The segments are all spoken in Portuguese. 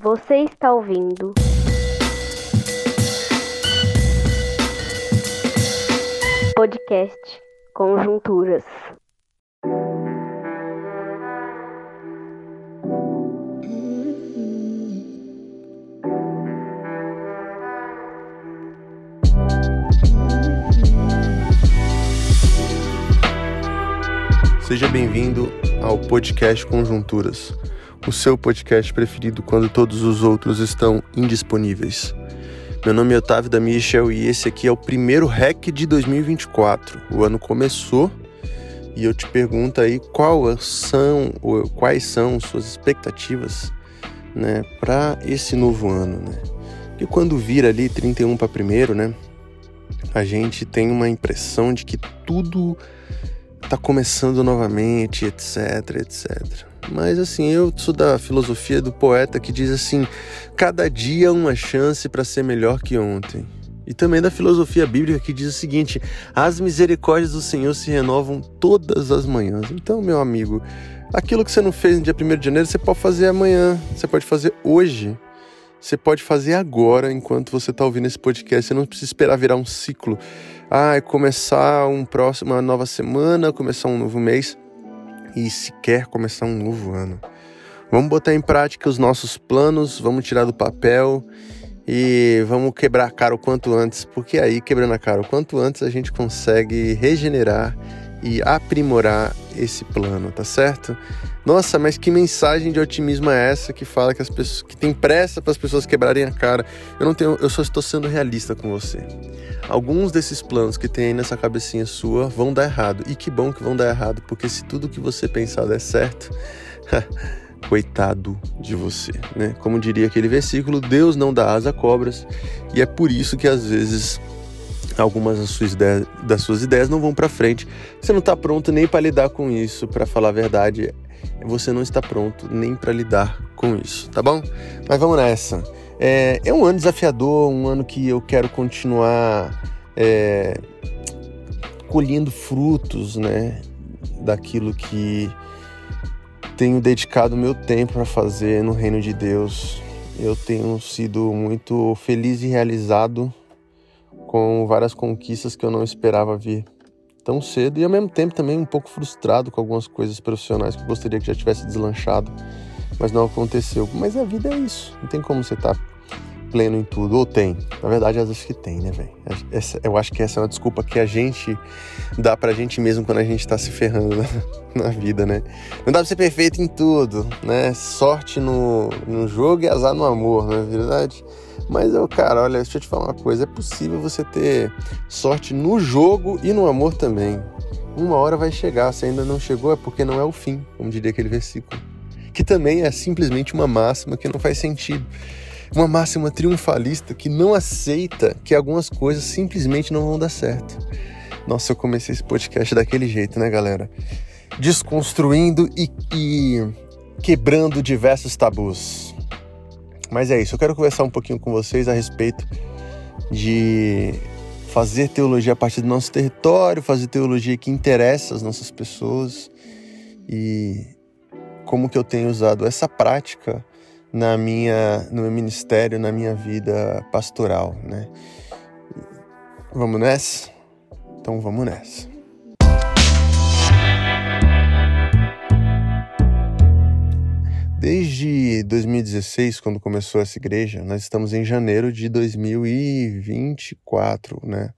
Você está ouvindo. Podcast Conjunturas. Seja bem-vindo ao podcast Conjunturas, o seu podcast preferido quando todos os outros estão indisponíveis. Meu nome é Otávio da Michel e esse aqui é o primeiro REC de 2024. O ano começou e eu te pergunto aí quais são, quais são suas expectativas né, para esse novo ano. Né? E quando vira ali 31 para primeiro, né, a gente tem uma impressão de que tudo tá começando novamente, etc, etc. Mas assim, eu sou da filosofia do poeta que diz assim: cada dia uma chance para ser melhor que ontem. E também da filosofia bíblica que diz o seguinte: as misericórdias do Senhor se renovam todas as manhãs. Então, meu amigo, aquilo que você não fez no dia 1 de janeiro, você pode fazer amanhã, você pode fazer hoje. Você pode fazer agora, enquanto você está ouvindo esse podcast. Você não precisa esperar virar um ciclo ah, começar um próximo, uma nova semana, começar um novo mês e sequer começar um novo ano. Vamos botar em prática os nossos planos, vamos tirar do papel e vamos quebrar a cara o quanto antes, porque aí, quebrando a cara o quanto antes, a gente consegue regenerar e aprimorar esse plano, tá certo? Nossa, mas que mensagem de otimismo é essa que fala que as pessoas que tem pressa para as pessoas quebrarem a cara? Eu não tenho, eu só estou sendo realista com você. Alguns desses planos que tem aí nessa cabecinha sua vão dar errado. E que bom que vão dar errado, porque se tudo que você pensar der certo, coitado de você, né? Como diria aquele versículo, Deus não dá asa a cobras, e é por isso que às vezes algumas das suas ideias, das suas ideias não vão para frente. Você não está pronto nem para lidar com isso, para falar a verdade. Você não está pronto nem para lidar com isso, tá bom? Mas vamos nessa. É, é, um ano desafiador, um ano que eu quero continuar é, colhendo frutos, né, daquilo que tenho dedicado meu tempo para fazer no reino de Deus. Eu tenho sido muito feliz e realizado com várias conquistas que eu não esperava vir tão cedo e ao mesmo tempo também um pouco frustrado com algumas coisas profissionais que eu gostaria que já tivesse deslanchado, mas não aconteceu. Mas a vida é isso, não tem como você estar tá pleno em tudo, ou tem. Na verdade, às vezes que tem, né, velho? Eu acho que essa é uma desculpa que a gente dá pra gente mesmo quando a gente tá se ferrando na, na vida, né? Não dá pra ser perfeito em tudo, né? Sorte no, no jogo e azar no amor, não é verdade? Mas eu, cara, olha, deixa eu te falar uma coisa: é possível você ter sorte no jogo e no amor também. Uma hora vai chegar, se ainda não chegou é porque não é o fim, como diria aquele versículo. Que também é simplesmente uma máxima que não faz sentido uma máxima triunfalista que não aceita que algumas coisas simplesmente não vão dar certo. Nossa, eu comecei esse podcast daquele jeito, né, galera? Desconstruindo e, e quebrando diversos tabus. Mas é isso, eu quero conversar um pouquinho com vocês a respeito de fazer teologia a partir do nosso território, fazer teologia que interessa as nossas pessoas e como que eu tenho usado essa prática na minha, no meu ministério, na minha vida pastoral, né? Vamos nessa? Então vamos nessa. Desde 2016, quando começou essa igreja, nós estamos em janeiro de 2024, né?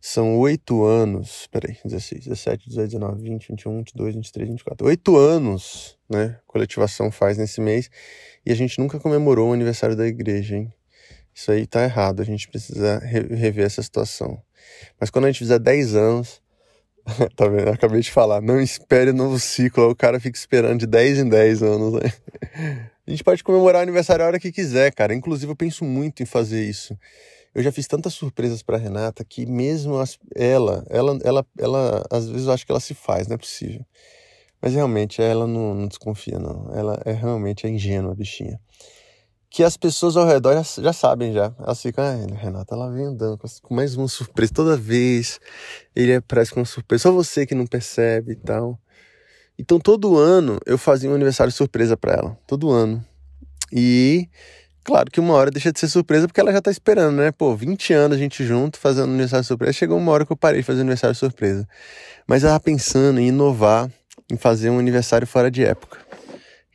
São oito anos, peraí, 16, 17, 18, 19, 20, 21, 22, 23, 24. Oito anos, né? Coletivação faz nesse mês. E a gente nunca comemorou o aniversário da igreja, hein? Isso aí tá errado, a gente precisa rever essa situação. Mas quando a gente fizer 10 anos, tá vendo? Eu acabei de falar, não espere novo ciclo, o cara fica esperando de 10 em 10 anos, né? A gente pode comemorar o aniversário a hora que quiser, cara. Inclusive, eu penso muito em fazer isso. Eu já fiz tantas surpresas para Renata que mesmo ela, ela, ela, ela, às vezes eu acho que ela se faz, não é possível. Mas realmente ela não, não desconfia, não. Ela é realmente é ingênua, bichinha. Que as pessoas ao redor já, já sabem já. Elas ficam, ah, Renata, ela vem andando com mais uma surpresa. Toda vez ele aparece com uma surpresa. Só você que não percebe e tal. Então todo ano eu fazia um aniversário surpresa para ela. Todo ano. E claro que uma hora deixa de ser surpresa porque ela já tá esperando, né? Pô, 20 anos a gente junto fazendo aniversário surpresa. Chegou uma hora que eu parei de fazer aniversário surpresa. Mas ela pensando em inovar, em fazer um aniversário fora de época.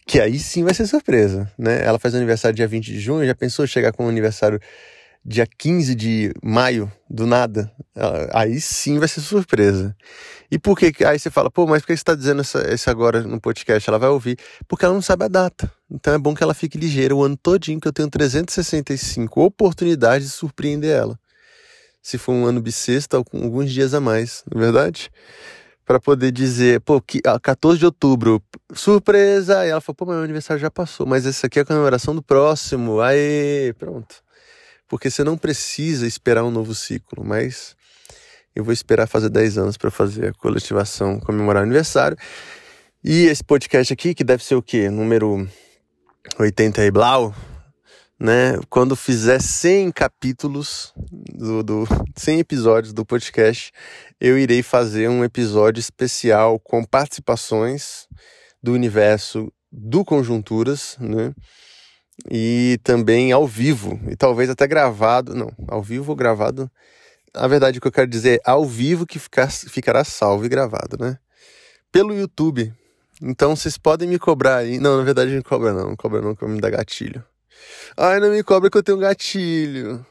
Que aí sim vai ser surpresa, né? Ela faz aniversário dia 20 de junho, já pensou chegar com um aniversário dia 15 de maio, do nada? Aí sim vai ser surpresa. E por que? Aí você fala, pô, mas por que você está dizendo isso agora no podcast? Ela vai ouvir. Porque ela não sabe a data. Então é bom que ela fique ligeira o ano todinho, que eu tenho 365 oportunidades de surpreender ela. Se for um ano bissexto, alguns dias a mais, não é verdade? Para poder dizer, pô, que, 14 de outubro, surpresa! E ela falou, pô, meu aniversário já passou, mas esse aqui é a comemoração do próximo. Aí, pronto. Porque você não precisa esperar um novo ciclo, mas eu vou esperar fazer 10 anos para fazer a coletivação, comemorar o aniversário. E esse podcast aqui, que deve ser o quê? Número 80 e blau, né? Quando fizer 100 capítulos do, do 100 episódios do podcast, eu irei fazer um episódio especial com participações do universo do Conjunturas, né? E também ao vivo, e talvez até gravado, não, ao vivo ou gravado. Na verdade, o que eu quero dizer é ao vivo que ficar, ficará salvo e gravado, né? Pelo YouTube. Então vocês podem me cobrar aí. Não, na verdade não cobra não, não cobra não, que me dá gatilho. Ai, não me cobra que eu tenho gatilho.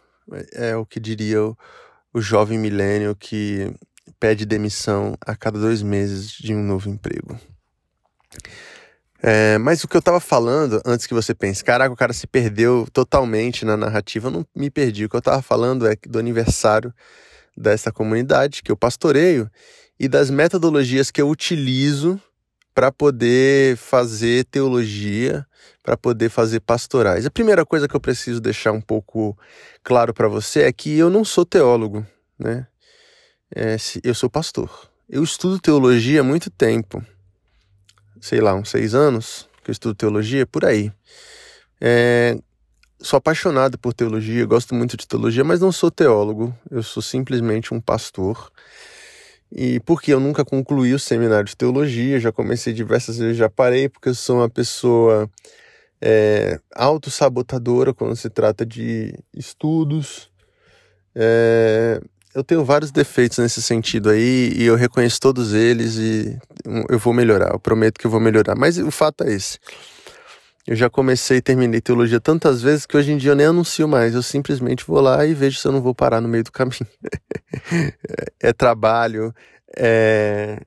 É o que diria o, o jovem milênio que pede demissão a cada dois meses de um novo emprego. É, mas o que eu tava falando, antes que você pense, caraca, o cara se perdeu totalmente na narrativa, eu não me perdi. O que eu tava falando é do aniversário dessa comunidade que eu pastoreio e das metodologias que eu utilizo para poder fazer teologia, para poder fazer pastorais. A primeira coisa que eu preciso deixar um pouco claro para você é que eu não sou teólogo, né? é, eu sou pastor. Eu estudo teologia há muito tempo. Sei lá, uns seis anos que eu estudo teologia, por aí. É, sou apaixonado por teologia, gosto muito de teologia, mas não sou teólogo. Eu sou simplesmente um pastor. E porque eu nunca concluí o seminário de teologia, já comecei diversas vezes, já parei, porque eu sou uma pessoa é, autossabotadora quando se trata de estudos. É, eu tenho vários defeitos nesse sentido aí e eu reconheço todos eles e eu vou melhorar, eu prometo que eu vou melhorar. Mas o fato é esse. Eu já comecei e terminei teologia tantas vezes que hoje em dia eu nem anuncio mais, eu simplesmente vou lá e vejo se eu não vou parar no meio do caminho. é trabalho, é,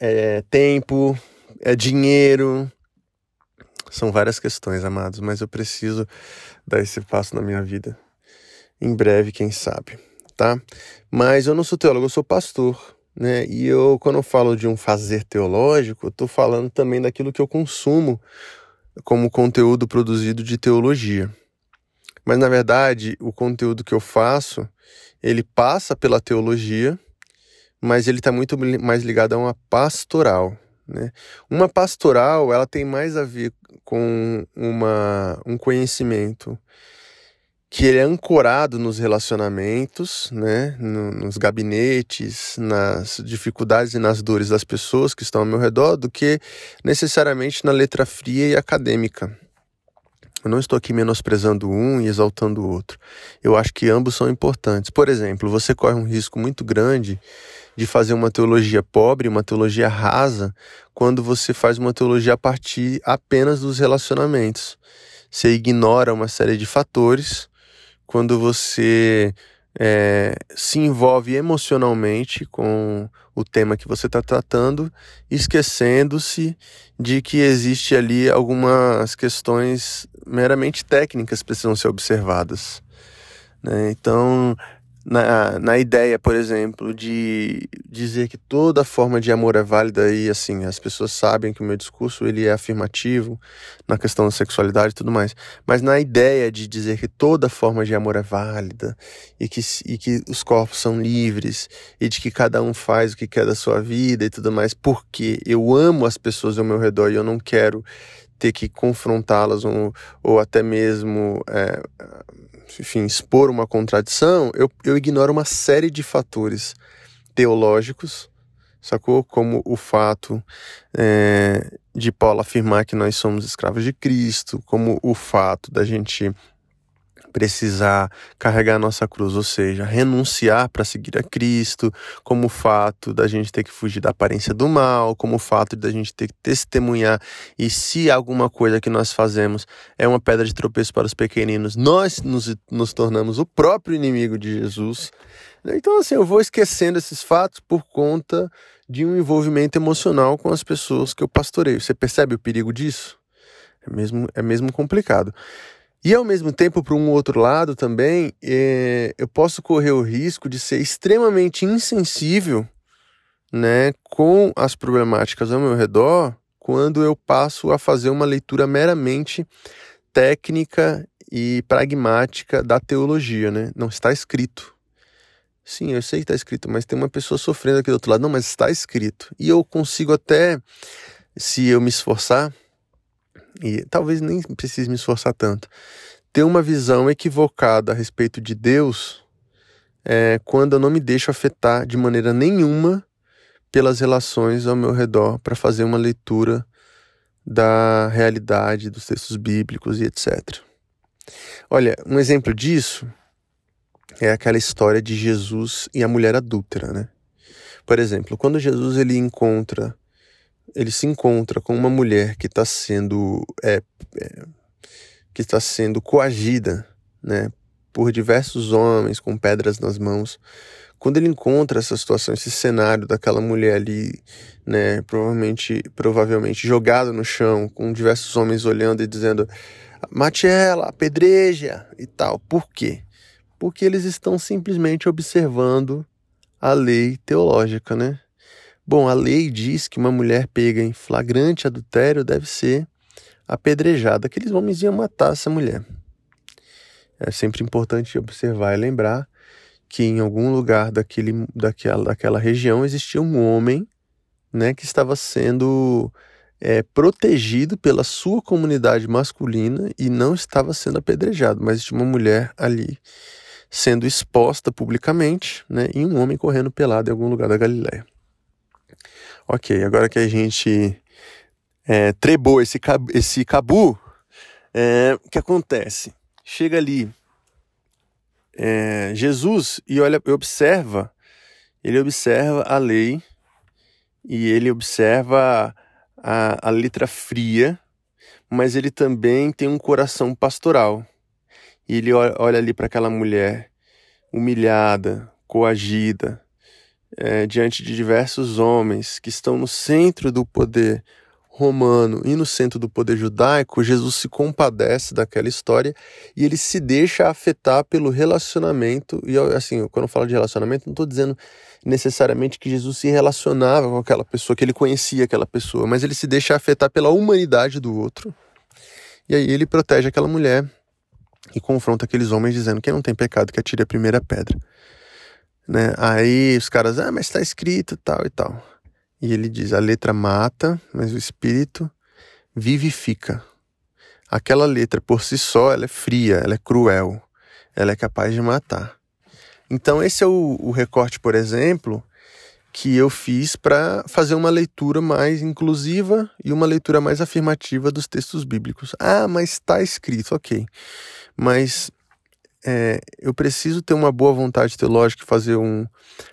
é tempo, é dinheiro. São várias questões, amados, mas eu preciso dar esse passo na minha vida. Em breve, quem sabe tá? Mas eu não sou teólogo, eu sou pastor, né? E eu, quando eu falo de um fazer teológico, eu tô falando também daquilo que eu consumo como conteúdo produzido de teologia. Mas na verdade, o conteúdo que eu faço, ele passa pela teologia, mas ele está muito mais ligado a uma pastoral. Né? Uma pastoral, ela tem mais a ver com uma, um conhecimento que ele é ancorado nos relacionamentos, né, no, nos gabinetes, nas dificuldades e nas dores das pessoas que estão ao meu redor, do que necessariamente na letra fria e acadêmica. Eu não estou aqui menosprezando um e exaltando o outro. Eu acho que ambos são importantes. Por exemplo, você corre um risco muito grande de fazer uma teologia pobre, uma teologia rasa, quando você faz uma teologia a partir apenas dos relacionamentos. Você ignora uma série de fatores quando você é, se envolve emocionalmente com o tema que você está tratando, esquecendo-se de que existe ali algumas questões meramente técnicas que precisam ser observadas. Né? Então, na, na ideia, por exemplo, de dizer que toda forma de amor é válida e assim, as pessoas sabem que o meu discurso ele é afirmativo na questão da sexualidade e tudo mais, mas na ideia de dizer que toda forma de amor é válida e que, e que os corpos são livres e de que cada um faz o que quer da sua vida e tudo mais, porque eu amo as pessoas ao meu redor e eu não quero ter que confrontá-las ou, ou até mesmo é, enfim, expor uma contradição, eu, eu ignoro uma série de fatores teológicos, sacou? Como o fato é, de Paulo afirmar que nós somos escravos de Cristo, como o fato da gente precisar carregar a nossa cruz, ou seja, renunciar para seguir a Cristo, como o fato da gente ter que fugir da aparência do mal, como o fato da gente ter que testemunhar e se alguma coisa que nós fazemos é uma pedra de tropeço para os pequeninos, nós nos, nos tornamos o próprio inimigo de Jesus. Então, assim, eu vou esquecendo esses fatos por conta de um envolvimento emocional com as pessoas que eu pastoreio. Você percebe o perigo disso? É mesmo, é mesmo complicado. E ao mesmo tempo, para um outro lado também, é, eu posso correr o risco de ser extremamente insensível né, com as problemáticas ao meu redor quando eu passo a fazer uma leitura meramente técnica e pragmática da teologia. Né? Não está escrito. Sim, eu sei que está escrito, mas tem uma pessoa sofrendo aqui do outro lado. Não, mas está escrito. E eu consigo até, se eu me esforçar, e talvez nem precise me esforçar tanto, ter uma visão equivocada a respeito de Deus é, quando eu não me deixo afetar de maneira nenhuma pelas relações ao meu redor para fazer uma leitura da realidade dos textos bíblicos e etc. Olha, um exemplo disso é aquela história de Jesus e a mulher adúltera, né? Por exemplo, quando Jesus ele encontra ele se encontra com uma mulher que está sendo é, é, que está sendo coagida, né, por diversos homens com pedras nas mãos. Quando ele encontra essa situação, esse cenário daquela mulher ali, né, provavelmente, provavelmente jogada no chão, com diversos homens olhando e dizendo: "Mate ela, apedreja" e tal. Por quê? Porque eles estão simplesmente observando a lei teológica, né? Bom, a lei diz que uma mulher pega em flagrante adultério deve ser apedrejada. Aqueles homens iam matar essa mulher. É sempre importante observar e lembrar que em algum lugar daquele, daquela, daquela região existia um homem né, que estava sendo é, protegido pela sua comunidade masculina e não estava sendo apedrejado, mas tinha uma mulher ali sendo exposta publicamente né, e um homem correndo pelado em algum lugar da Galiléia. Ok, agora que a gente é, trebou esse, esse cabu, é, o que acontece? Chega ali é, Jesus e olha, observa, ele observa a lei e ele observa a, a letra fria, mas ele também tem um coração pastoral. E ele olha, olha ali para aquela mulher humilhada, coagida, é, diante de diversos homens que estão no centro do poder romano e no centro do poder judaico, Jesus se compadece daquela história e ele se deixa afetar pelo relacionamento. E assim, quando eu falo de relacionamento, não estou dizendo necessariamente que Jesus se relacionava com aquela pessoa, que ele conhecia aquela pessoa, mas ele se deixa afetar pela humanidade do outro. E aí ele protege aquela mulher e confronta aqueles homens dizendo: quem não tem pecado que atire a primeira pedra né? Aí os caras, ah, mas está escrito tal e tal. E ele diz: a letra mata, mas o espírito vivifica. Aquela letra por si só, ela é fria, ela é cruel, ela é capaz de matar. Então esse é o, o recorte, por exemplo, que eu fiz para fazer uma leitura mais inclusiva e uma leitura mais afirmativa dos textos bíblicos. Ah, mas está escrito, ok. Mas é, eu preciso ter uma boa vontade teológica e fazer um,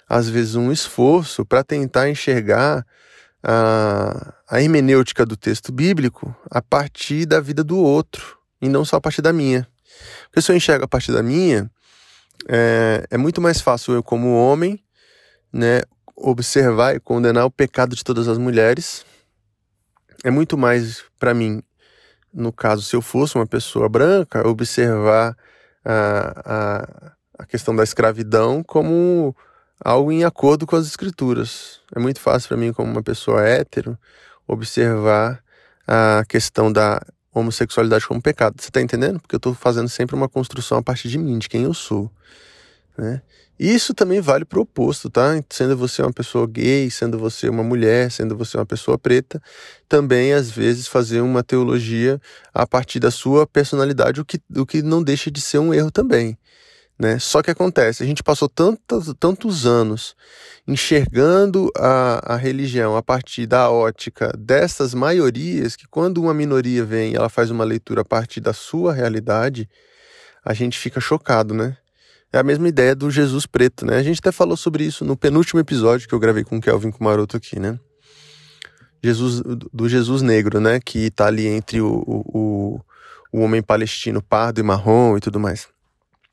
às vezes, um esforço para tentar enxergar a, a hermenêutica do texto bíblico a partir da vida do outro e não só a partir da minha. Porque se eu enxergo a partir da minha, é, é muito mais fácil eu, como homem, né, observar e condenar o pecado de todas as mulheres. É muito mais para mim, no caso, se eu fosse uma pessoa branca, observar a, a, a questão da escravidão como algo em acordo com as escrituras. É muito fácil para mim, como uma pessoa hétero, observar a questão da homossexualidade como pecado. Você está entendendo? Porque eu estou fazendo sempre uma construção a partir de mim, de quem eu sou. Né? Isso também vale para o oposto, tá? Sendo você uma pessoa gay, sendo você uma mulher, sendo você uma pessoa preta, também às vezes fazer uma teologia a partir da sua personalidade, o que, o que não deixa de ser um erro também. Né? Só que acontece, a gente passou tantos, tantos anos enxergando a, a religião a partir da ótica dessas maiorias que quando uma minoria vem ela faz uma leitura a partir da sua realidade, a gente fica chocado, né? É a mesma ideia do Jesus preto, né? A gente até falou sobre isso no penúltimo episódio que eu gravei com o Kelvin com o Maroto aqui, né? Jesus, do Jesus negro, né? Que tá ali entre o, o, o homem palestino pardo e marrom e tudo mais.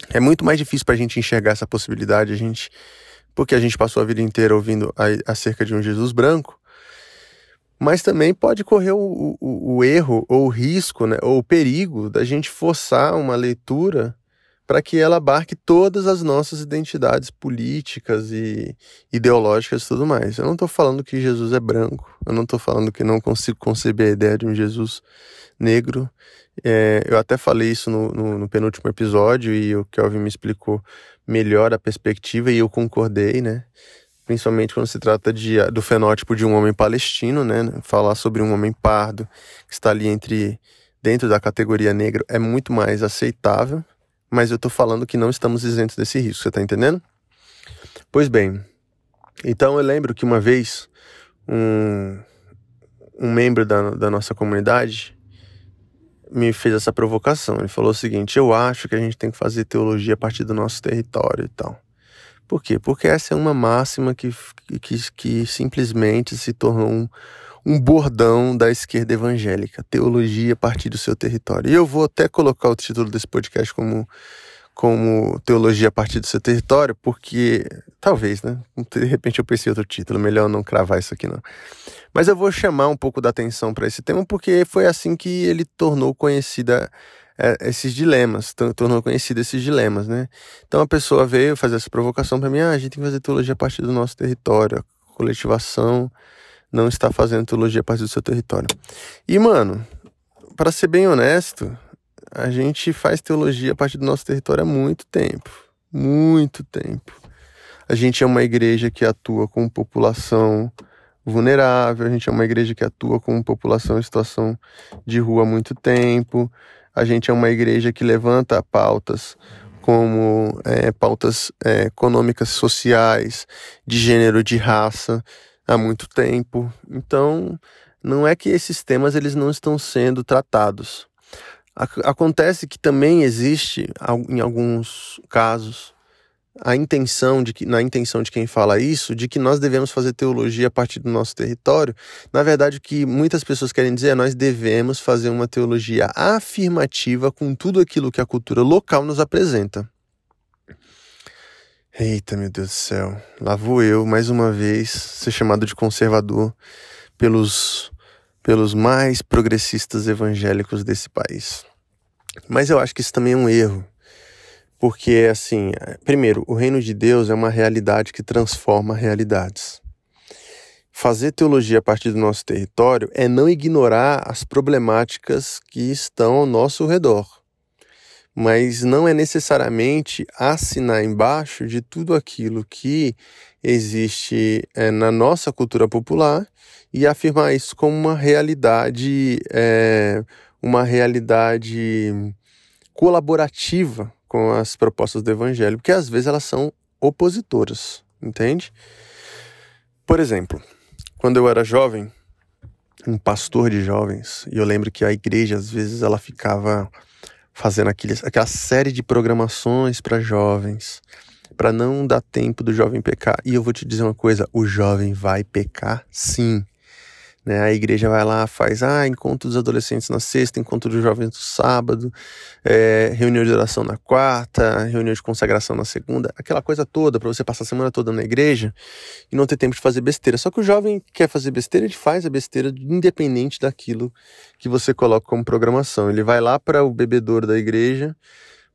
É muito mais difícil para a gente enxergar essa possibilidade, a gente, porque a gente passou a vida inteira ouvindo a, acerca de um Jesus branco, mas também pode correr o, o, o erro ou o risco, né, ou o perigo da gente forçar uma leitura para que ela abarque todas as nossas identidades políticas e ideológicas e tudo mais. Eu não estou falando que Jesus é branco, eu não estou falando que não consigo conceber a ideia de um Jesus negro. É, eu até falei isso no, no, no, penúltimo episódio e o Kelvin me explicou melhor a perspectiva e eu concordei, né? Principalmente quando se trata de, do fenótipo de um homem palestino, né? Falar sobre um homem pardo que está ali entre dentro da categoria negra é muito mais aceitável mas eu tô falando que não estamos isentos desse risco, você tá entendendo? Pois bem, então eu lembro que uma vez um, um membro da, da nossa comunidade me fez essa provocação. Ele falou o seguinte: Eu acho que a gente tem que fazer teologia a partir do nosso território e tal. Por quê? Porque essa é uma máxima que, que, que simplesmente se tornou um, um bordão da esquerda evangélica, teologia a partir do seu território. E eu vou até colocar o título desse podcast como, como teologia a partir do seu território, porque talvez, né? De repente eu pensei outro título, melhor não cravar isso aqui não. Mas eu vou chamar um pouco da atenção para esse tema, porque foi assim que ele tornou conhecida é, esses dilemas, tornou conhecido esses dilemas, né? Então a pessoa veio fazer essa provocação para mim, ah, a gente tem que fazer teologia a partir do nosso território, coletivação não está fazendo teologia a partir do seu território. E, mano, para ser bem honesto, a gente faz teologia a partir do nosso território há muito tempo. Muito tempo. A gente é uma igreja que atua com população vulnerável, a gente é uma igreja que atua com população em situação de rua há muito tempo, a gente é uma igreja que levanta pautas como é, pautas é, econômicas, sociais, de gênero, de raça, há muito tempo. Então, não é que esses temas eles não estão sendo tratados. Acontece que também existe, em alguns casos, a intenção de que, na intenção de quem fala isso, de que nós devemos fazer teologia a partir do nosso território. Na verdade, o que muitas pessoas querem dizer é nós devemos fazer uma teologia afirmativa com tudo aquilo que a cultura local nos apresenta. Eita, meu Deus do céu. Lá vou eu, mais uma vez, ser chamado de conservador pelos, pelos mais progressistas evangélicos desse país. Mas eu acho que isso também é um erro. Porque, assim, primeiro, o reino de Deus é uma realidade que transforma realidades. Fazer teologia a partir do nosso território é não ignorar as problemáticas que estão ao nosso redor mas não é necessariamente assinar embaixo de tudo aquilo que existe é, na nossa cultura popular e afirmar isso como uma realidade, é, uma realidade colaborativa com as propostas do evangelho, porque às vezes elas são opositoras, entende? Por exemplo, quando eu era jovem, um pastor de jovens, e eu lembro que a igreja às vezes ela ficava fazendo aquele, aquela série de programações para jovens, para não dar tempo do jovem pecar. E eu vou te dizer uma coisa: o jovem vai pecar sim. Né? A igreja vai lá, faz ah, encontro dos adolescentes na sexta, encontro dos jovens no sábado, é, reunião de oração na quarta, reunião de consagração na segunda, aquela coisa toda para você passar a semana toda na igreja e não ter tempo de fazer besteira. Só que o jovem quer fazer besteira, ele faz a besteira independente daquilo que você coloca como programação. Ele vai lá para o bebedouro da igreja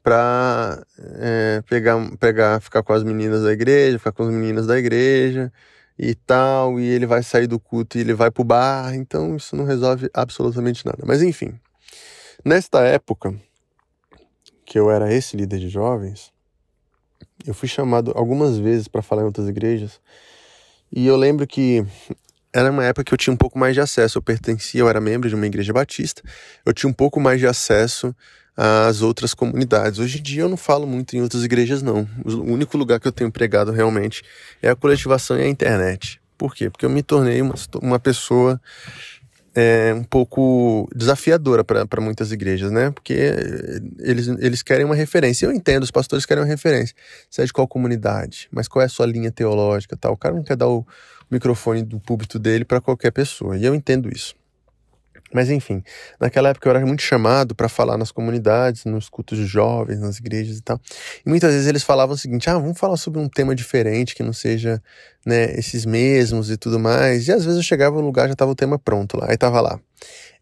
para é, pegar, pegar, ficar com as meninas da igreja, ficar com as meninas da igreja e tal, e ele vai sair do culto e ele vai pro bar, então isso não resolve absolutamente nada. Mas enfim, nesta época que eu era esse líder de jovens, eu fui chamado algumas vezes para falar em outras igrejas, e eu lembro que era uma época que eu tinha um pouco mais de acesso. Eu pertencia, eu era membro de uma igreja batista, eu tinha um pouco mais de acesso às outras comunidades. Hoje em dia eu não falo muito em outras igrejas, não. O único lugar que eu tenho pregado realmente é a coletivação e a internet. Por quê? Porque eu me tornei uma, uma pessoa é, um pouco desafiadora para muitas igrejas, né? Porque eles, eles querem uma referência. Eu entendo, os pastores querem uma referência. Você é de qual comunidade? Mas qual é a sua linha teológica? Tal? O cara não quer dar o microfone do púlpito dele para qualquer pessoa. E eu entendo isso. Mas enfim, naquela época eu era muito chamado para falar nas comunidades, nos cultos de jovens, nas igrejas e tal. E muitas vezes eles falavam o seguinte: ah, vamos falar sobre um tema diferente que não seja né, esses mesmos e tudo mais. E às vezes eu chegava no lugar já estava o tema pronto lá. Aí tava lá.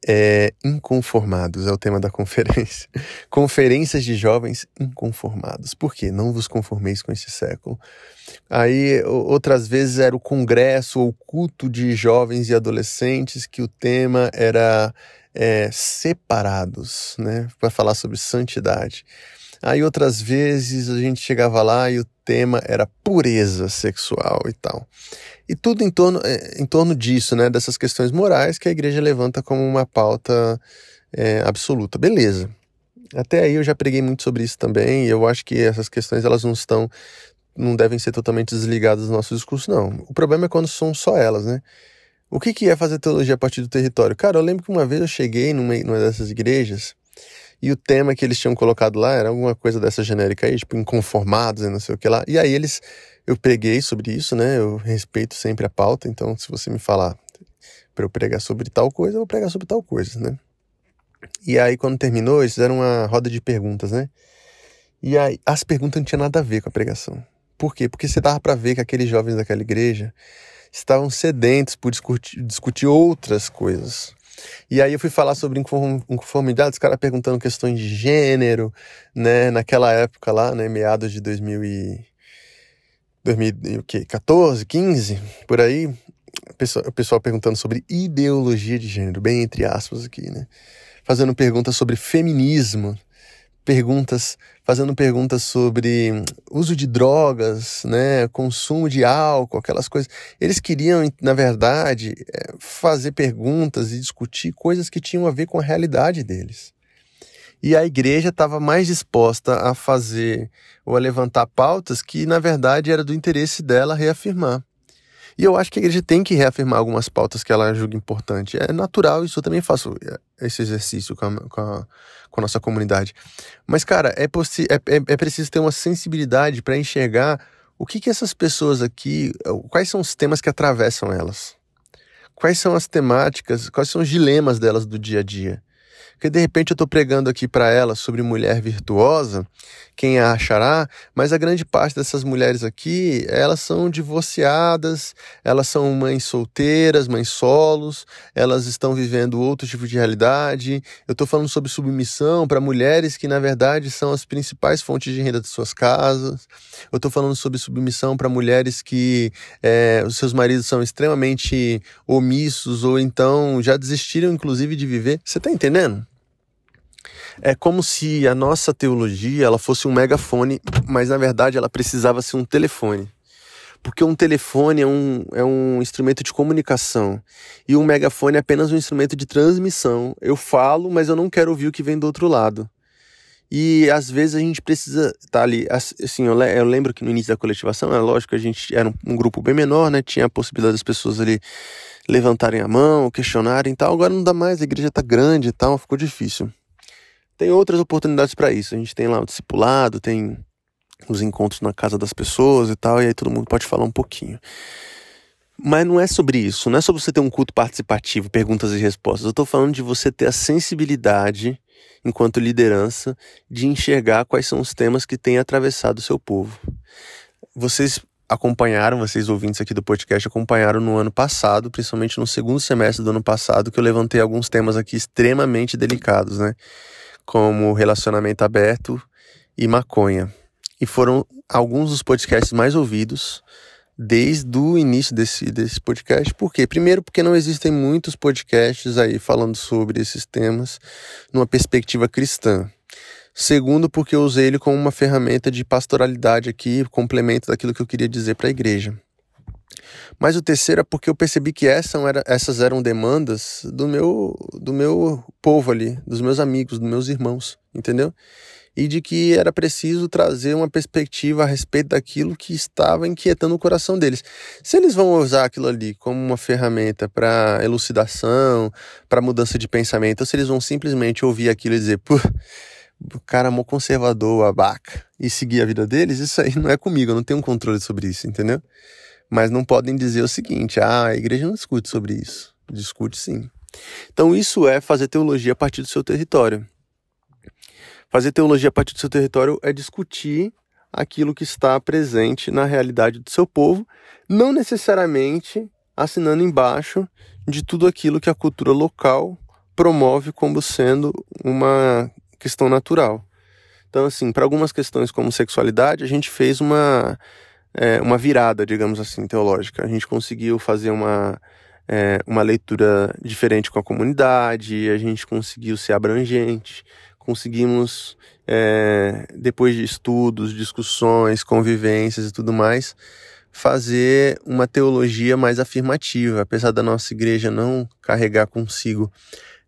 É, inconformados é o tema da conferência. Conferências de jovens inconformados. Por quê? Não vos conformeis com esse século. Aí outras vezes era o congresso ou culto de jovens e adolescentes que o tema era é, separados, né, para falar sobre santidade. Aí outras vezes a gente chegava lá e o tema era pureza sexual e tal. E tudo em torno, é, em torno disso, né, dessas questões morais que a igreja levanta como uma pauta é, absoluta. Beleza. Até aí eu já preguei muito sobre isso também, e eu acho que essas questões elas não estão não devem ser totalmente desligadas do nosso discurso, não. O problema é quando são só elas, né? O que, que é fazer teologia a partir do território? Cara, eu lembro que uma vez eu cheguei numa, numa dessas igrejas e o tema que eles tinham colocado lá era alguma coisa dessa genérica aí, tipo, inconformados e não sei o que lá. E aí eles, eu preguei sobre isso, né? Eu respeito sempre a pauta, então se você me falar para eu pregar sobre tal coisa, eu vou pregar sobre tal coisa, né? E aí quando terminou, eles fizeram uma roda de perguntas, né? E aí as perguntas não tinham nada a ver com a pregação. Por quê? Porque você dava para ver que aqueles jovens daquela igreja estavam sedentos por discutir, discutir outras coisas. E aí eu fui falar sobre inconformidade, os caras perguntando questões de gênero, né, naquela época lá, né, meados de 2000 e 2014, 15, por aí, o pessoal, perguntando sobre ideologia de gênero, bem entre aspas aqui, né? Fazendo perguntas sobre feminismo, perguntas, fazendo perguntas sobre uso de drogas, né, consumo de álcool, aquelas coisas. Eles queriam, na verdade, é, fazer perguntas e discutir coisas que tinham a ver com a realidade deles. E a igreja estava mais disposta a fazer ou a levantar pautas que, na verdade, era do interesse dela reafirmar. E eu acho que a igreja tem que reafirmar algumas pautas que ela julga importante. É natural, isso eu também faço é, esse exercício com a, com a, com a nossa comunidade. Mas, cara, é, é, é, é preciso ter uma sensibilidade para enxergar o que, que essas pessoas aqui, quais são os temas que atravessam elas. Quais são as temáticas, quais são os dilemas delas do dia a dia. Porque de repente eu estou pregando aqui para ela sobre mulher virtuosa, quem a achará, mas a grande parte dessas mulheres aqui, elas são divorciadas, elas são mães solteiras, mães solos, elas estão vivendo outro tipo de realidade. Eu estou falando sobre submissão para mulheres que, na verdade, são as principais fontes de renda de suas casas. Eu estou falando sobre submissão para mulheres que é, os seus maridos são extremamente omissos ou então já desistiram, inclusive, de viver. Você está entendendo? É como se a nossa teologia ela fosse um megafone, mas na verdade ela precisava ser um telefone. Porque um telefone é um, é um instrumento de comunicação e um megafone é apenas um instrumento de transmissão. Eu falo, mas eu não quero ouvir o que vem do outro lado. E às vezes a gente precisa estar tá ali. Assim, eu, eu, lembro que no início da coletivação, é lógico que a gente era um, um, grupo bem menor, né? Tinha a possibilidade das pessoas ali levantarem a mão, questionarem e tal. Agora não dá mais, a igreja está grande e tal, ficou difícil. Tem outras oportunidades para isso. A gente tem lá o discipulado, tem os encontros na casa das pessoas e tal, e aí todo mundo pode falar um pouquinho. Mas não é sobre isso, não é sobre você ter um culto participativo, perguntas e respostas. Eu estou falando de você ter a sensibilidade, enquanto liderança, de enxergar quais são os temas que têm atravessado o seu povo. Vocês acompanharam, vocês ouvintes aqui do podcast, acompanharam no ano passado, principalmente no segundo semestre do ano passado, que eu levantei alguns temas aqui extremamente delicados, né? Como Relacionamento Aberto e Maconha. E foram alguns dos podcasts mais ouvidos desde o início desse, desse podcast. Por quê? Primeiro, porque não existem muitos podcasts aí falando sobre esses temas numa perspectiva cristã. Segundo, porque eu usei ele como uma ferramenta de pastoralidade aqui, complemento daquilo que eu queria dizer para a igreja. Mas o terceiro é porque eu percebi que essas eram demandas do meu, do meu povo ali, dos meus amigos, dos meus irmãos, entendeu? E de que era preciso trazer uma perspectiva a respeito daquilo que estava inquietando o coração deles. Se eles vão usar aquilo ali como uma ferramenta para elucidação, para mudança de pensamento, ou se eles vão simplesmente ouvir aquilo e dizer, pô, o cara é conservador, abaca, e seguir a vida deles, isso aí não é comigo, eu não tenho controle sobre isso, entendeu? Mas não podem dizer o seguinte: ah, a igreja não discute sobre isso. Discute sim. Então, isso é fazer teologia a partir do seu território. Fazer teologia a partir do seu território é discutir aquilo que está presente na realidade do seu povo, não necessariamente assinando embaixo de tudo aquilo que a cultura local promove como sendo uma questão natural. Então, assim, para algumas questões como sexualidade, a gente fez uma é, uma virada, digamos assim, teológica. A gente conseguiu fazer uma, é, uma leitura diferente com a comunidade, a gente conseguiu ser abrangente, conseguimos, é, depois de estudos, discussões, convivências e tudo mais, fazer uma teologia mais afirmativa, apesar da nossa igreja não carregar consigo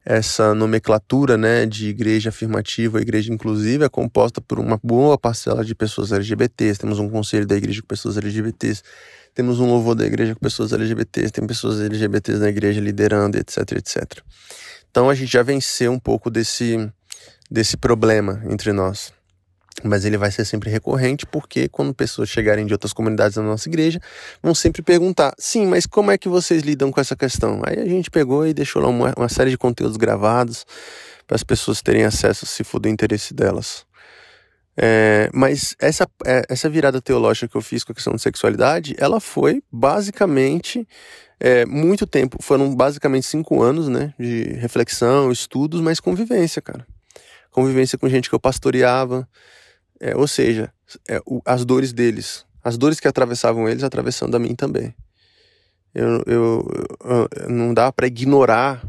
essa nomenclatura né, de igreja afirmativa, igreja inclusiva, é composta por uma boa parcela de pessoas LGBTs. Temos um conselho da igreja com pessoas LGBTs, temos um louvor da igreja com pessoas LGBTs, tem pessoas LGBTs na igreja liderando, etc, etc. Então a gente já venceu um pouco desse, desse problema entre nós mas ele vai ser sempre recorrente porque quando pessoas chegarem de outras comunidades na nossa igreja, vão sempre perguntar: sim, mas como é que vocês lidam com essa questão? Aí a gente pegou e deixou lá uma, uma série de conteúdos gravados para as pessoas terem acesso se for do interesse delas. É, mas essa, é, essa virada teológica que eu fiz com a questão de sexualidade, ela foi basicamente é, muito tempo, foram basicamente cinco anos né, de reflexão, estudos, mas convivência, cara. Convivência com gente que eu pastoreava, é, ou seja, é, o, as dores deles, as dores que atravessavam eles, atravessando a mim também. Eu, eu, eu não dá para ignorar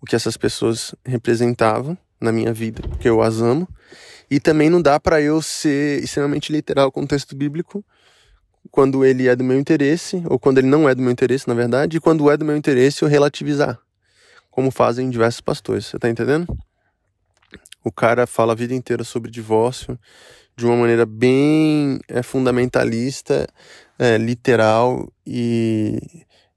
o que essas pessoas representavam na minha vida, porque eu as amo. E também não dá para eu ser extremamente literal com o texto bíblico quando ele é do meu interesse, ou quando ele não é do meu interesse, na verdade, e quando é do meu interesse eu relativizar, como fazem diversos pastores. Você tá entendendo? O cara fala a vida inteira sobre divórcio de uma maneira bem é, fundamentalista, é, literal e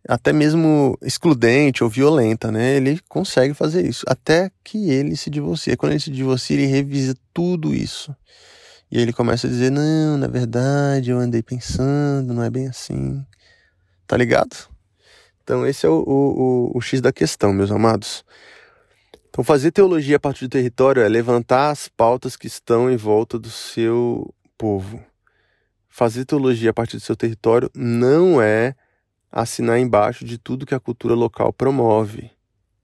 até mesmo excludente ou violenta, né? Ele consegue fazer isso até que ele se divorcie. Quando ele se divorcia, ele revisa tudo isso. E ele começa a dizer: Não, na verdade, eu andei pensando, não é bem assim. Tá ligado? Então, esse é o, o, o, o X da questão, meus amados. Então, fazer teologia a partir do território é levantar as pautas que estão em volta do seu povo. Fazer teologia a partir do seu território não é assinar embaixo de tudo que a cultura local promove,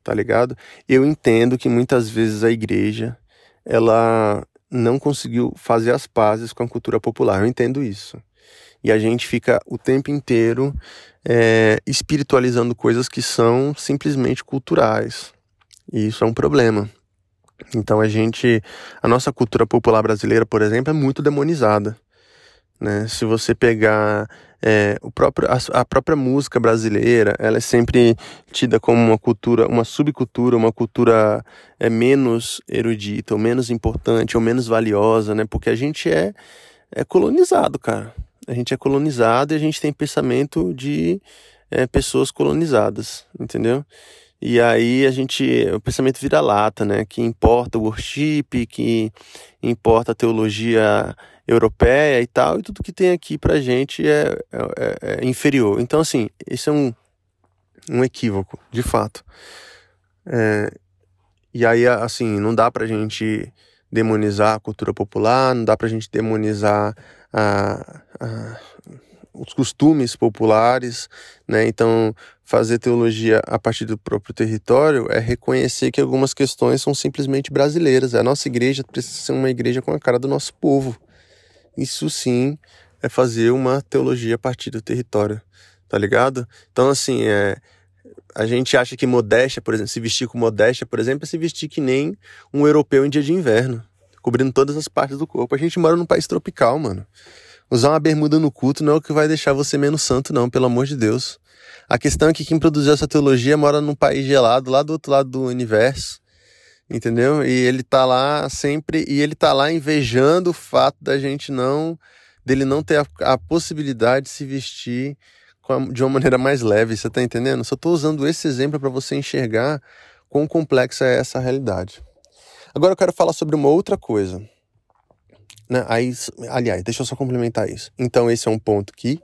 tá ligado? Eu entendo que muitas vezes a igreja ela não conseguiu fazer as pazes com a cultura popular. Eu entendo isso. E a gente fica o tempo inteiro é, espiritualizando coisas que são simplesmente culturais. E isso é um problema. Então a gente, a nossa cultura popular brasileira, por exemplo, é muito demonizada. Né? Se você pegar é, o próprio, a, a, própria música brasileira, ela é sempre tida como uma cultura, uma subcultura, uma cultura é, menos erudita, ou menos importante, ou menos valiosa, né? Porque a gente é, é colonizado, cara. A gente é colonizado e a gente tem pensamento de é, pessoas colonizadas, entendeu? E aí a gente, o pensamento vira lata, né? Que importa o worship, que importa a teologia europeia e tal, e tudo que tem aqui pra gente é, é, é inferior. Então, assim, isso é um, um equívoco, de fato. É, e aí, assim, não dá pra gente demonizar a cultura popular, não dá pra gente demonizar a, a os costumes populares, né? Então, fazer teologia a partir do próprio território é reconhecer que algumas questões são simplesmente brasileiras. A nossa igreja precisa ser uma igreja com a cara do nosso povo. Isso sim é fazer uma teologia a partir do território, tá ligado? Então, assim, é, a gente acha que modéstia, por exemplo, se vestir com modéstia, por exemplo, é se vestir que nem um europeu em dia de inverno, cobrindo todas as partes do corpo. A gente mora num país tropical, mano. Usar uma bermuda no culto não é o que vai deixar você menos santo, não, pelo amor de Deus. A questão é que quem produziu essa teologia mora num país gelado, lá do outro lado do universo, entendeu? E ele tá lá sempre, e ele tá lá invejando o fato da gente não, dele não ter a, a possibilidade de se vestir de uma maneira mais leve, você tá entendendo? Só tô usando esse exemplo para você enxergar quão complexa é essa realidade. Agora eu quero falar sobre uma outra coisa. Né? Aí, aliás, deixa eu só complementar isso. Então, esse é um ponto que,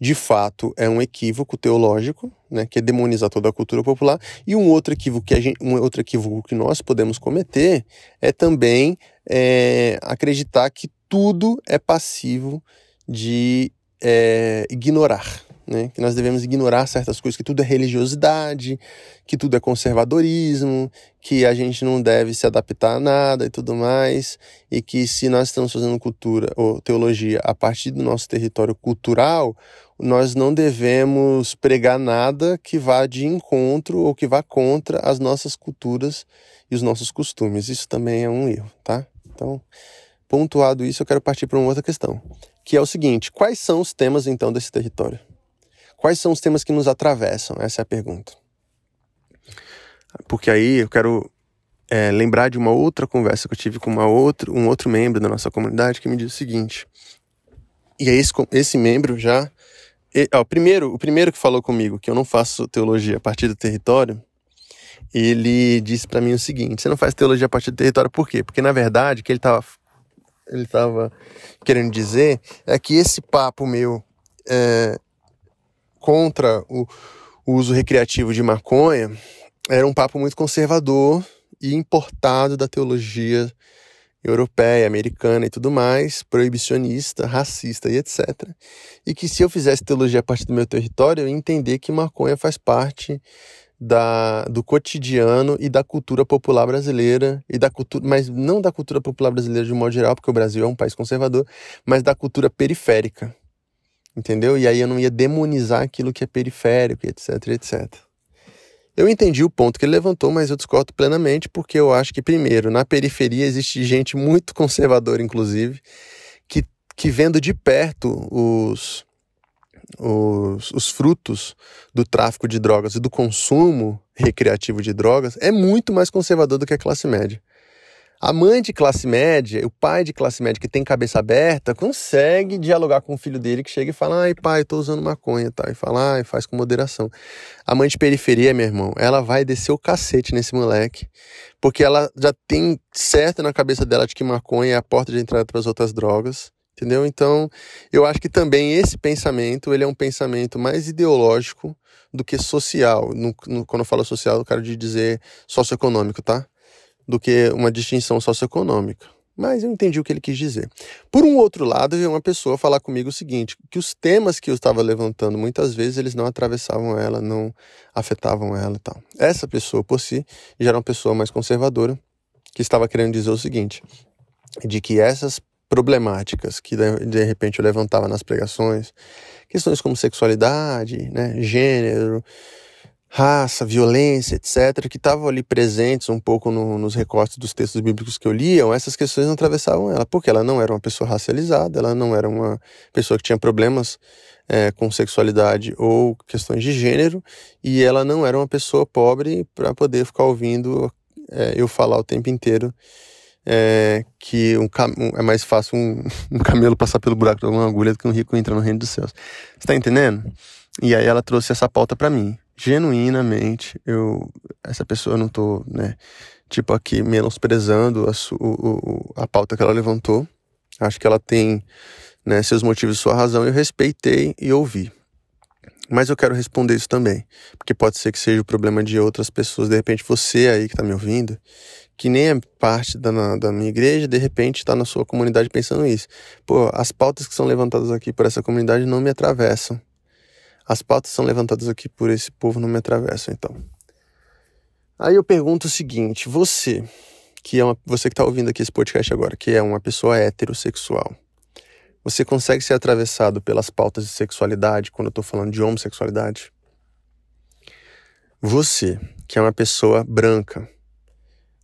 de fato, é um equívoco teológico, né? que é demonizar toda a cultura popular. E um outro equívoco que, a gente, um outro equívoco que nós podemos cometer é também é, acreditar que tudo é passivo de é, ignorar né? Que nós devemos ignorar certas coisas, que tudo é religiosidade, que tudo é conservadorismo, que a gente não deve se adaptar a nada e tudo mais, e que se nós estamos fazendo cultura ou teologia a partir do nosso território cultural, nós não devemos pregar nada que vá de encontro ou que vá contra as nossas culturas e os nossos costumes. Isso também é um erro, tá? Então, pontuado isso, eu quero partir para uma outra questão, que é o seguinte: quais são os temas então desse território? Quais são os temas que nos atravessam? Essa é a pergunta. Porque aí eu quero é, lembrar de uma outra conversa que eu tive com uma outra, um outro membro da nossa comunidade que me disse o seguinte. E esse, esse membro já. Ó, primeiro, o primeiro que falou comigo que eu não faço teologia a partir do território, ele disse para mim o seguinte: você não faz teologia a partir do território por quê? Porque na verdade o que ele estava ele tava querendo dizer é que esse papo meu é, contra o, o uso recreativo de maconha era um papo muito conservador e importado da teologia europeia, americana e tudo mais, proibicionista, racista e etc. E que se eu fizesse teologia a partir do meu território, eu ia entender que maconha faz parte da, do cotidiano e da cultura popular brasileira e da cultura, mas não da cultura popular brasileira de um modo geral, porque o Brasil é um país conservador, mas da cultura periférica entendeu? E aí eu não ia demonizar aquilo que é periférico, etc, etc. Eu entendi o ponto que ele levantou, mas eu discordo plenamente, porque eu acho que, primeiro, na periferia existe gente muito conservadora, inclusive, que, que vendo de perto os, os, os frutos do tráfico de drogas e do consumo recreativo de drogas, é muito mais conservador do que a classe média. A mãe de classe média, o pai de classe média que tem cabeça aberta, consegue dialogar com o filho dele que chega e fala: ai, pai, tô usando maconha, tá? E fala, ai, faz com moderação. A mãe de periferia, meu irmão, ela vai descer o cacete nesse moleque, porque ela já tem certo na cabeça dela de que maconha é a porta de entrada para as outras drogas. Entendeu? Então, eu acho que também esse pensamento, ele é um pensamento mais ideológico do que social. No, no, quando eu falo social, eu quero dizer socioeconômico, tá? Do que uma distinção socioeconômica. Mas eu entendi o que ele quis dizer. Por um outro lado, veio uma pessoa falar comigo o seguinte: que os temas que eu estava levantando, muitas vezes eles não atravessavam ela, não afetavam ela e tal. Essa pessoa, por si, já era uma pessoa mais conservadora, que estava querendo dizer o seguinte: de que essas problemáticas que de repente eu levantava nas pregações, questões como sexualidade, né, gênero, raça, violência, etc., que estavam ali presentes um pouco no, nos recortes dos textos bíblicos que eu lia, essas questões não atravessavam ela, porque ela não era uma pessoa racializada, ela não era uma pessoa que tinha problemas é, com sexualidade ou questões de gênero, e ela não era uma pessoa pobre para poder ficar ouvindo é, eu falar o tempo inteiro é, que um, é mais fácil um, um, camelo passar pelo buraco de uma agulha do que um rico entrar no reino dos céus. Você tá entendendo? E aí ela trouxe essa pauta para mim genuinamente, eu essa pessoa eu não tô, né, tipo aqui menosprezando a, su, o, a pauta que ela levantou. Acho que ela tem, né, seus motivos sua razão. Eu respeitei e ouvi. Mas eu quero responder isso também, porque pode ser que seja o problema de outras pessoas. De repente, você aí que está me ouvindo, que nem é parte da, da minha igreja, de repente está na sua comunidade pensando isso. Pô, as pautas que são levantadas aqui por essa comunidade não me atravessam. As pautas são levantadas aqui por esse povo, não me atravessam, então. Aí eu pergunto o seguinte: você, que é uma, você que está ouvindo aqui esse podcast agora, que é uma pessoa heterossexual, você consegue ser atravessado pelas pautas de sexualidade quando eu estou falando de homossexualidade? Você, que é uma pessoa branca,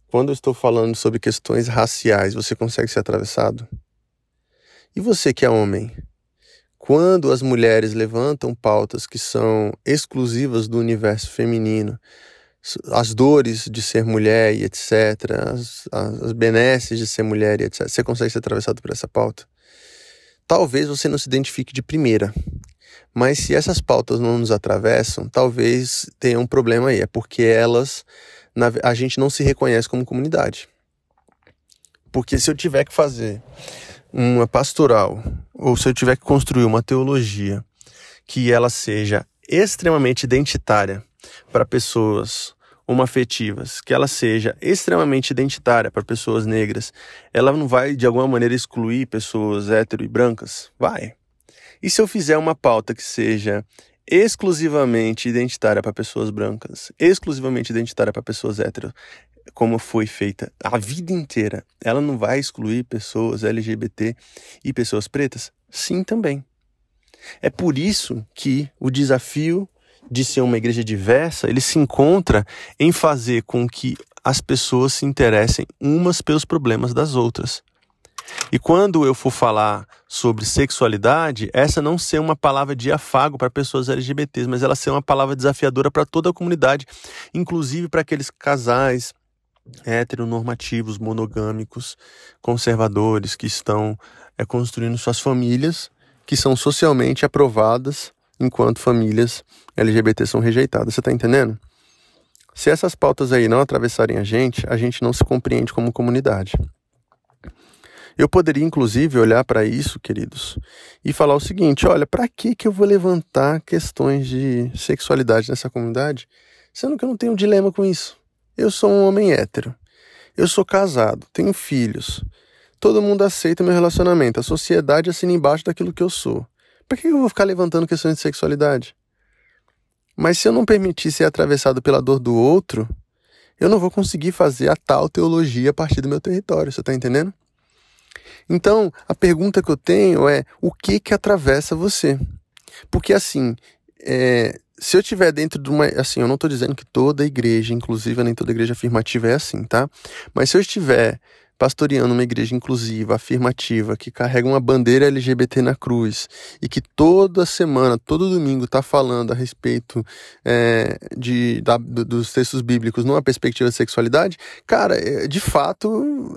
quando eu estou falando sobre questões raciais, você consegue ser atravessado? E você que é homem, quando as mulheres levantam pautas que são exclusivas do universo feminino, as dores de ser mulher e etc., as, as, benesses de ser mulher e etc., você consegue ser atravessado por essa pauta? Talvez você não se identifique de primeira, mas se essas pautas não nos atravessam, talvez tenha um problema aí, é porque elas, a gente não se reconhece como comunidade. Porque se eu tiver que fazer uma pastoral, ou se eu tiver que construir uma teologia que ela seja extremamente identitária para pessoas homoafetivas, que ela seja extremamente identitária para pessoas negras, ela não vai de alguma maneira excluir pessoas hétero e brancas? Vai. E se eu fizer uma pauta que seja exclusivamente identitária para pessoas brancas, exclusivamente identitária para pessoas héteros, como foi feita a vida inteira, ela não vai excluir pessoas LGBT e pessoas pretas? Sim, também. É por isso que o desafio de ser uma igreja diversa, ele se encontra em fazer com que as pessoas se interessem umas pelos problemas das outras. E quando eu for falar sobre sexualidade, essa não ser uma palavra de afago para pessoas LGBTs, mas ela ser uma palavra desafiadora para toda a comunidade, inclusive para aqueles casais heteronormativos, monogâmicos, conservadores que estão é, construindo suas famílias, que são socialmente aprovadas, enquanto famílias LGBT são rejeitadas. Você está entendendo? Se essas pautas aí não atravessarem a gente, a gente não se compreende como comunidade. Eu poderia, inclusive, olhar para isso, queridos, e falar o seguinte: olha, para que, que eu vou levantar questões de sexualidade nessa comunidade, sendo que eu não tenho dilema com isso? Eu sou um homem hétero. Eu sou casado, tenho filhos. Todo mundo aceita meu relacionamento. A sociedade assina embaixo daquilo que eu sou. Por que eu vou ficar levantando questões de sexualidade? Mas se eu não permitir ser atravessado pela dor do outro, eu não vou conseguir fazer a tal teologia a partir do meu território. Você está entendendo? Então, a pergunta que eu tenho é: o que que atravessa você? Porque assim, é, se eu estiver dentro de uma. Assim, eu não estou dizendo que toda igreja, inclusive nem toda igreja afirmativa é assim, tá? Mas se eu estiver pastoreando uma igreja inclusiva, afirmativa, que carrega uma bandeira LGBT na cruz e que toda semana, todo domingo está falando a respeito é, de, da, dos textos bíblicos numa perspectiva de sexualidade, cara, é, de fato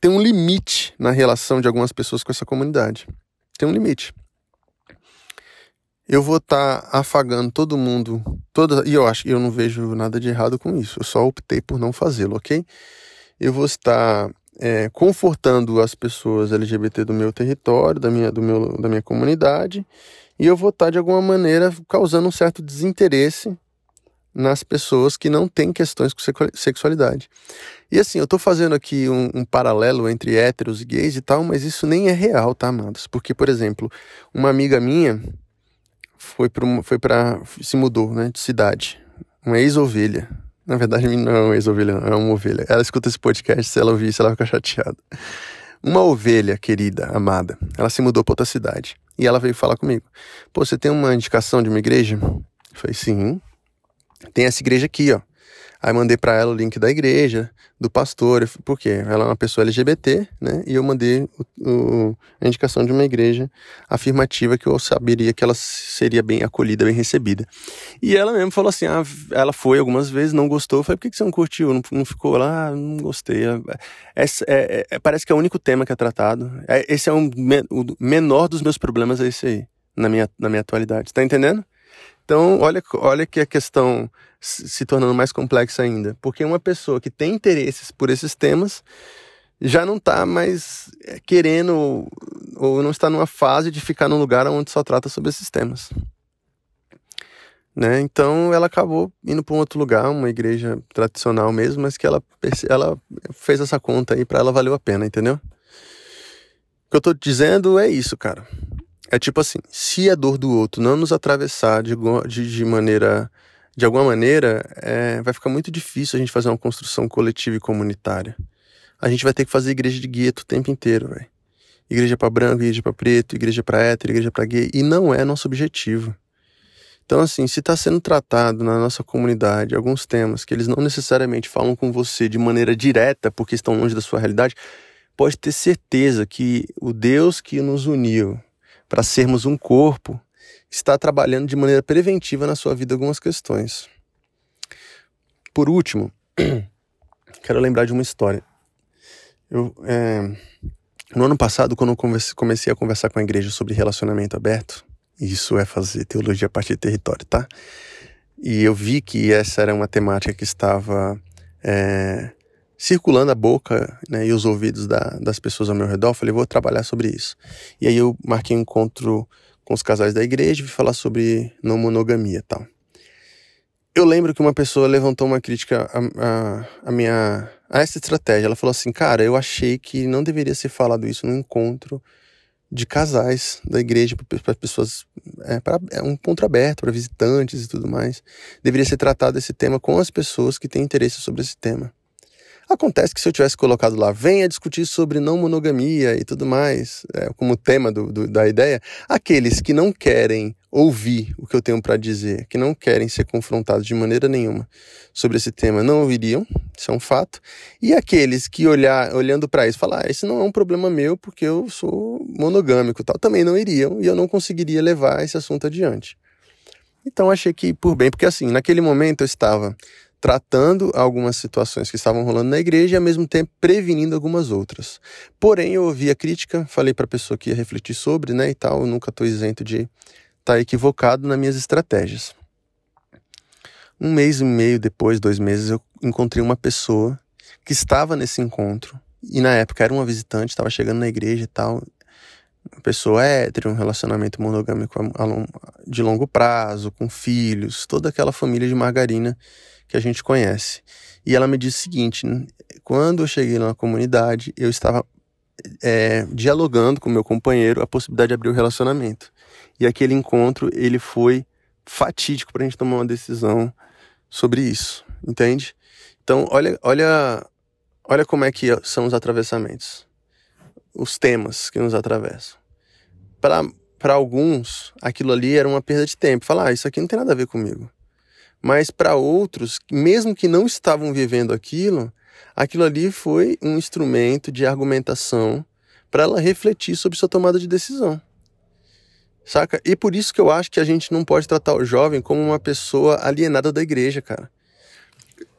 tem um limite na relação de algumas pessoas com essa comunidade. Tem um limite eu vou estar tá afagando todo mundo, toda, e eu acho que eu não vejo nada de errado com isso, eu só optei por não fazê-lo, ok? Eu vou estar é, confortando as pessoas LGBT do meu território, da minha, do meu, da minha comunidade, e eu vou estar de alguma maneira causando um certo desinteresse nas pessoas que não têm questões com sexualidade. E assim, eu estou fazendo aqui um, um, paralelo entre héteros e gays e tal, mas isso nem é real, tá, amados? Porque, por exemplo, uma amiga minha, foi para foi para se mudou, né, de cidade. Uma ex-ovelha. Na verdade, não é uma ex-ovelha, é uma ovelha. Ela escuta esse podcast, se ela ouvir isso, ela vai ficar chateada. Uma ovelha querida, amada, ela se mudou para outra cidade. E ela veio falar comigo. Pô, você tem uma indicação de uma igreja? Eu falei, sim. Tem essa igreja aqui, ó. Aí mandei para ela o link da igreja, do pastor, porque ela é uma pessoa LGBT, né? E eu mandei o, o, a indicação de uma igreja afirmativa que eu saberia que ela seria bem acolhida, bem recebida. E ela mesmo falou assim: ah, ela foi algumas vezes, não gostou. Eu falei, por que, você não curtiu? Não, não ficou lá? Ah, não gostei. É, é, é, é, parece que é o único tema que é tratado. É, esse é um, o menor dos meus problemas, é esse aí, na minha, na minha atualidade. Tá entendendo? Então, olha, olha que a questão se tornando mais complexa ainda. Porque uma pessoa que tem interesses por esses temas já não está mais é, querendo ou não está numa fase de ficar num lugar onde só trata sobre esses temas. Né? Então ela acabou indo para um outro lugar, uma igreja tradicional mesmo, mas que ela, ela fez essa conta aí para ela valeu a pena, entendeu? O que eu estou dizendo é isso, cara. É tipo assim, se a dor do outro não nos atravessar de, de, de maneira, de alguma maneira, é, vai ficar muito difícil a gente fazer uma construção coletiva e comunitária. A gente vai ter que fazer igreja de gueto o tempo inteiro, velho. Igreja para branco, igreja para preto, igreja para hétero, igreja para gay, e não é nosso objetivo. Então, assim, se está sendo tratado na nossa comunidade alguns temas que eles não necessariamente falam com você de maneira direta, porque estão longe da sua realidade, pode ter certeza que o Deus que nos uniu para sermos um corpo, está trabalhando de maneira preventiva na sua vida algumas questões. Por último, quero lembrar de uma história. Eu, é, no ano passado, quando eu comecei a conversar com a igreja sobre relacionamento aberto, isso é fazer teologia a partir de território, tá? E eu vi que essa era uma temática que estava é, circulando a boca né, e os ouvidos da, das pessoas ao meu redor. Falei, vou trabalhar sobre isso. E aí eu marquei um encontro com os casais da igreja e fui falar sobre não monogamia e tal. Eu lembro que uma pessoa levantou uma crítica a, a, a, minha a essa estratégia. Ela falou assim, cara, eu achei que não deveria ser falado isso no encontro de casais da igreja para pessoas é, para é um ponto aberto para visitantes e tudo mais deveria ser tratado esse tema com as pessoas que têm interesse sobre esse tema acontece que se eu tivesse colocado lá venha discutir sobre não monogamia e tudo mais é, como tema do, do, da ideia aqueles que não querem ouvir o que eu tenho para dizer, que não querem ser confrontados de maneira nenhuma sobre esse tema, não ouviriam, isso é um fato. E aqueles que olhar, olhando para isso, falar, ah, esse não é um problema meu porque eu sou monogâmico, tal, também não iriam e eu não conseguiria levar esse assunto adiante. Então achei que por bem, porque assim, naquele momento eu estava tratando algumas situações que estavam rolando na igreja e ao mesmo tempo prevenindo algumas outras. Porém, eu ouvi a crítica, falei para a pessoa que ia refletir sobre, né, e tal, eu nunca estou isento de está equivocado nas minhas estratégias. Um mês e meio depois, dois meses, eu encontrei uma pessoa que estava nesse encontro e na época era uma visitante, estava chegando na igreja e tal. Uma pessoa hétero, um relacionamento monogâmico de longo prazo, com filhos, toda aquela família de margarina que a gente conhece. E ela me disse o seguinte: quando eu cheguei na comunidade, eu estava é, dialogando com meu companheiro a possibilidade de abrir o relacionamento. E aquele encontro, ele foi fatídico para a gente tomar uma decisão sobre isso, entende? Então, olha, olha, olha como é que são os atravessamentos, os temas que nos atravessam. Para alguns, aquilo ali era uma perda de tempo. Falar, ah, isso aqui não tem nada a ver comigo. Mas para outros, mesmo que não estavam vivendo aquilo, aquilo ali foi um instrumento de argumentação para ela refletir sobre sua tomada de decisão. Saca? E por isso que eu acho que a gente não pode tratar o jovem como uma pessoa alienada da igreja, cara.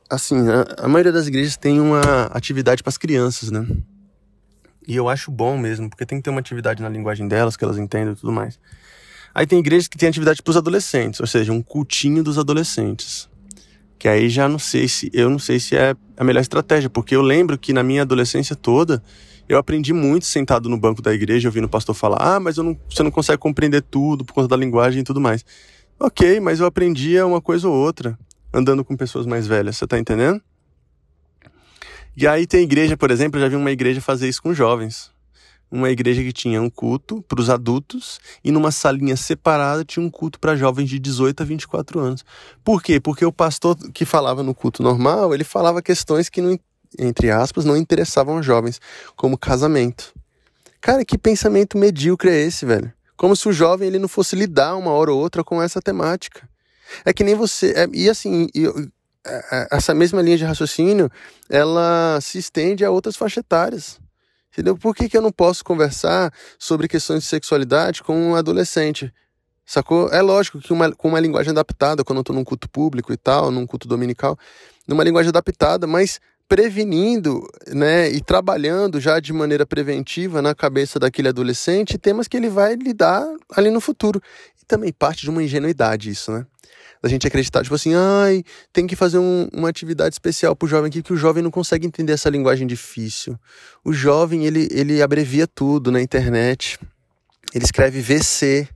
Assim, a, a maioria das igrejas tem uma atividade para as crianças, né? E eu acho bom mesmo, porque tem que ter uma atividade na linguagem delas, que elas entendem e tudo mais. Aí tem igrejas que tem atividade para os adolescentes, ou seja, um cultinho dos adolescentes. Que aí já não sei se, eu não sei se é a melhor estratégia, porque eu lembro que na minha adolescência toda, eu aprendi muito sentado no banco da igreja, ouvindo o pastor falar: ah, mas não, você não consegue compreender tudo por conta da linguagem e tudo mais. Ok, mas eu aprendia uma coisa ou outra andando com pessoas mais velhas, você tá entendendo? E aí tem igreja, por exemplo, eu já vi uma igreja fazer isso com jovens. Uma igreja que tinha um culto para os adultos e numa salinha separada tinha um culto para jovens de 18 a 24 anos. Por quê? Porque o pastor que falava no culto normal, ele falava questões que não entre aspas, não interessavam aos jovens, como casamento. Cara, que pensamento medíocre é esse, velho? Como se o jovem ele não fosse lidar uma hora ou outra com essa temática. É que nem você. É, e assim, é, é, essa mesma linha de raciocínio, ela se estende a outras faixas etárias. Entendeu? Por que, que eu não posso conversar sobre questões de sexualidade com um adolescente? Sacou? É lógico que uma, com uma linguagem adaptada, quando eu estou num culto público e tal, num culto dominical, numa linguagem adaptada, mas prevenindo né, e trabalhando já de maneira preventiva na cabeça daquele adolescente temas que ele vai lidar ali no futuro. E também parte de uma ingenuidade isso, né? Da gente acreditar, tipo assim, ai, tem que fazer um, uma atividade especial pro jovem aqui, que o jovem não consegue entender essa linguagem difícil. O jovem, ele, ele abrevia tudo na internet. Ele escreve VC,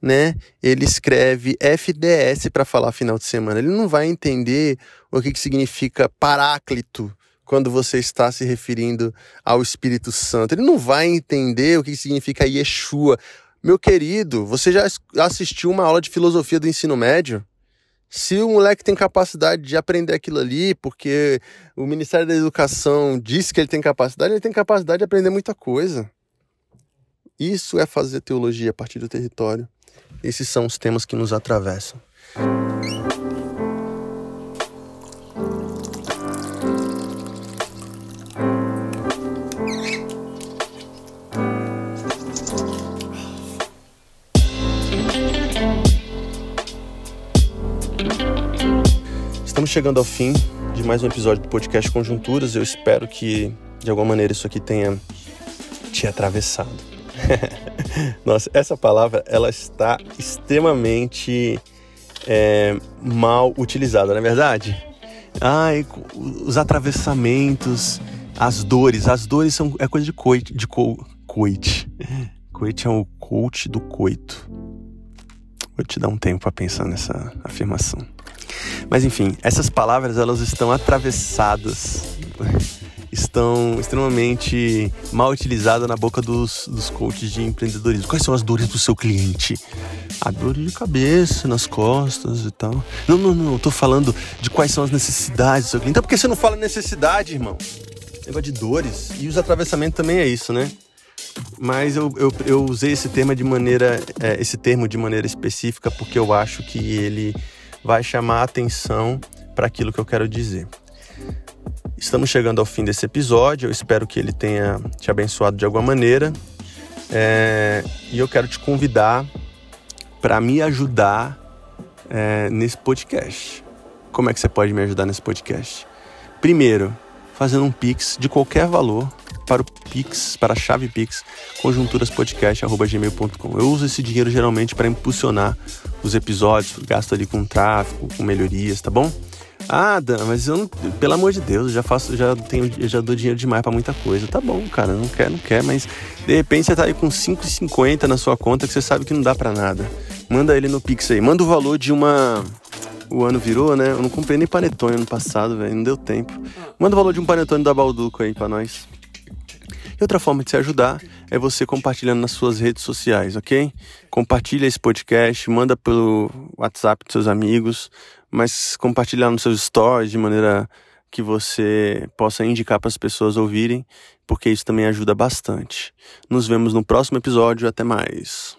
né? Ele escreve FDS para falar final de semana. Ele não vai entender o que, que significa paráclito quando você está se referindo ao Espírito Santo. Ele não vai entender o que significa Yeshua. Meu querido, você já assistiu uma aula de filosofia do ensino médio? Se o moleque tem capacidade de aprender aquilo ali, porque o Ministério da Educação disse que ele tem capacidade, ele tem capacidade de aprender muita coisa. Isso é fazer teologia a partir do território. Esses são os temas que nos atravessam. Estamos chegando ao fim de mais um episódio do podcast Conjunturas. Eu espero que de alguma maneira isso aqui tenha te atravessado. Nossa, essa palavra ela está extremamente é, mal utilizada, não é verdade? Ai, os atravessamentos, as dores. As dores são é coisa de coit, de co, coit. Coit é o coach do coito. Vou te dar um tempo para pensar nessa afirmação. Mas enfim, essas palavras elas estão atravessadas, estão extremamente mal utilizadas na boca dos, dos coaches de empreendedorismo. Quais são as dores do seu cliente? A dor de cabeça, nas costas e tal. Não, não, não, eu tô falando de quais são as necessidades do seu cliente. Então por que você não fala necessidade, irmão? Negócio de dores. E os atravessamentos também é isso, né? mas eu, eu, eu, usei esse termo de maneira é, esse termo de maneira específica porque eu acho que ele vai chamar a atenção para aquilo que eu quero dizer. Estamos chegando ao fim desse episódio. Eu espero que ele tenha te abençoado de alguma maneira. É, e eu quero te convidar para me ajudar é, nesse podcast. Como é que você pode me ajudar nesse podcast? Primeiro, fazendo um pix de qualquer valor para o Pix, para a chave Pix, conjunturaspodcast.gmail.com. Eu uso esse dinheiro geralmente para impulsionar os episódios, gasto ali com tráfego, com melhorias, tá bom? Ah, Dan, mas eu não, pelo amor de Deus, eu já faço, já tenho, já dou dinheiro demais para muita coisa. Tá bom, cara, não quer, não quer, mas de repente você tá aí com 5,50 na sua conta que você sabe que não dá para nada. Manda ele no Pix aí. Manda o valor de uma o ano virou, né? Eu não comprei nem panetone ano passado, velho. Não deu tempo. Manda o valor de um panetone da Balduco aí pra nós. E outra forma de se ajudar é você compartilhando nas suas redes sociais, ok? Compartilha esse podcast, manda pelo WhatsApp dos seus amigos, mas compartilhar nos seus stories de maneira que você possa indicar para as pessoas ouvirem, porque isso também ajuda bastante. Nos vemos no próximo episódio. Até mais.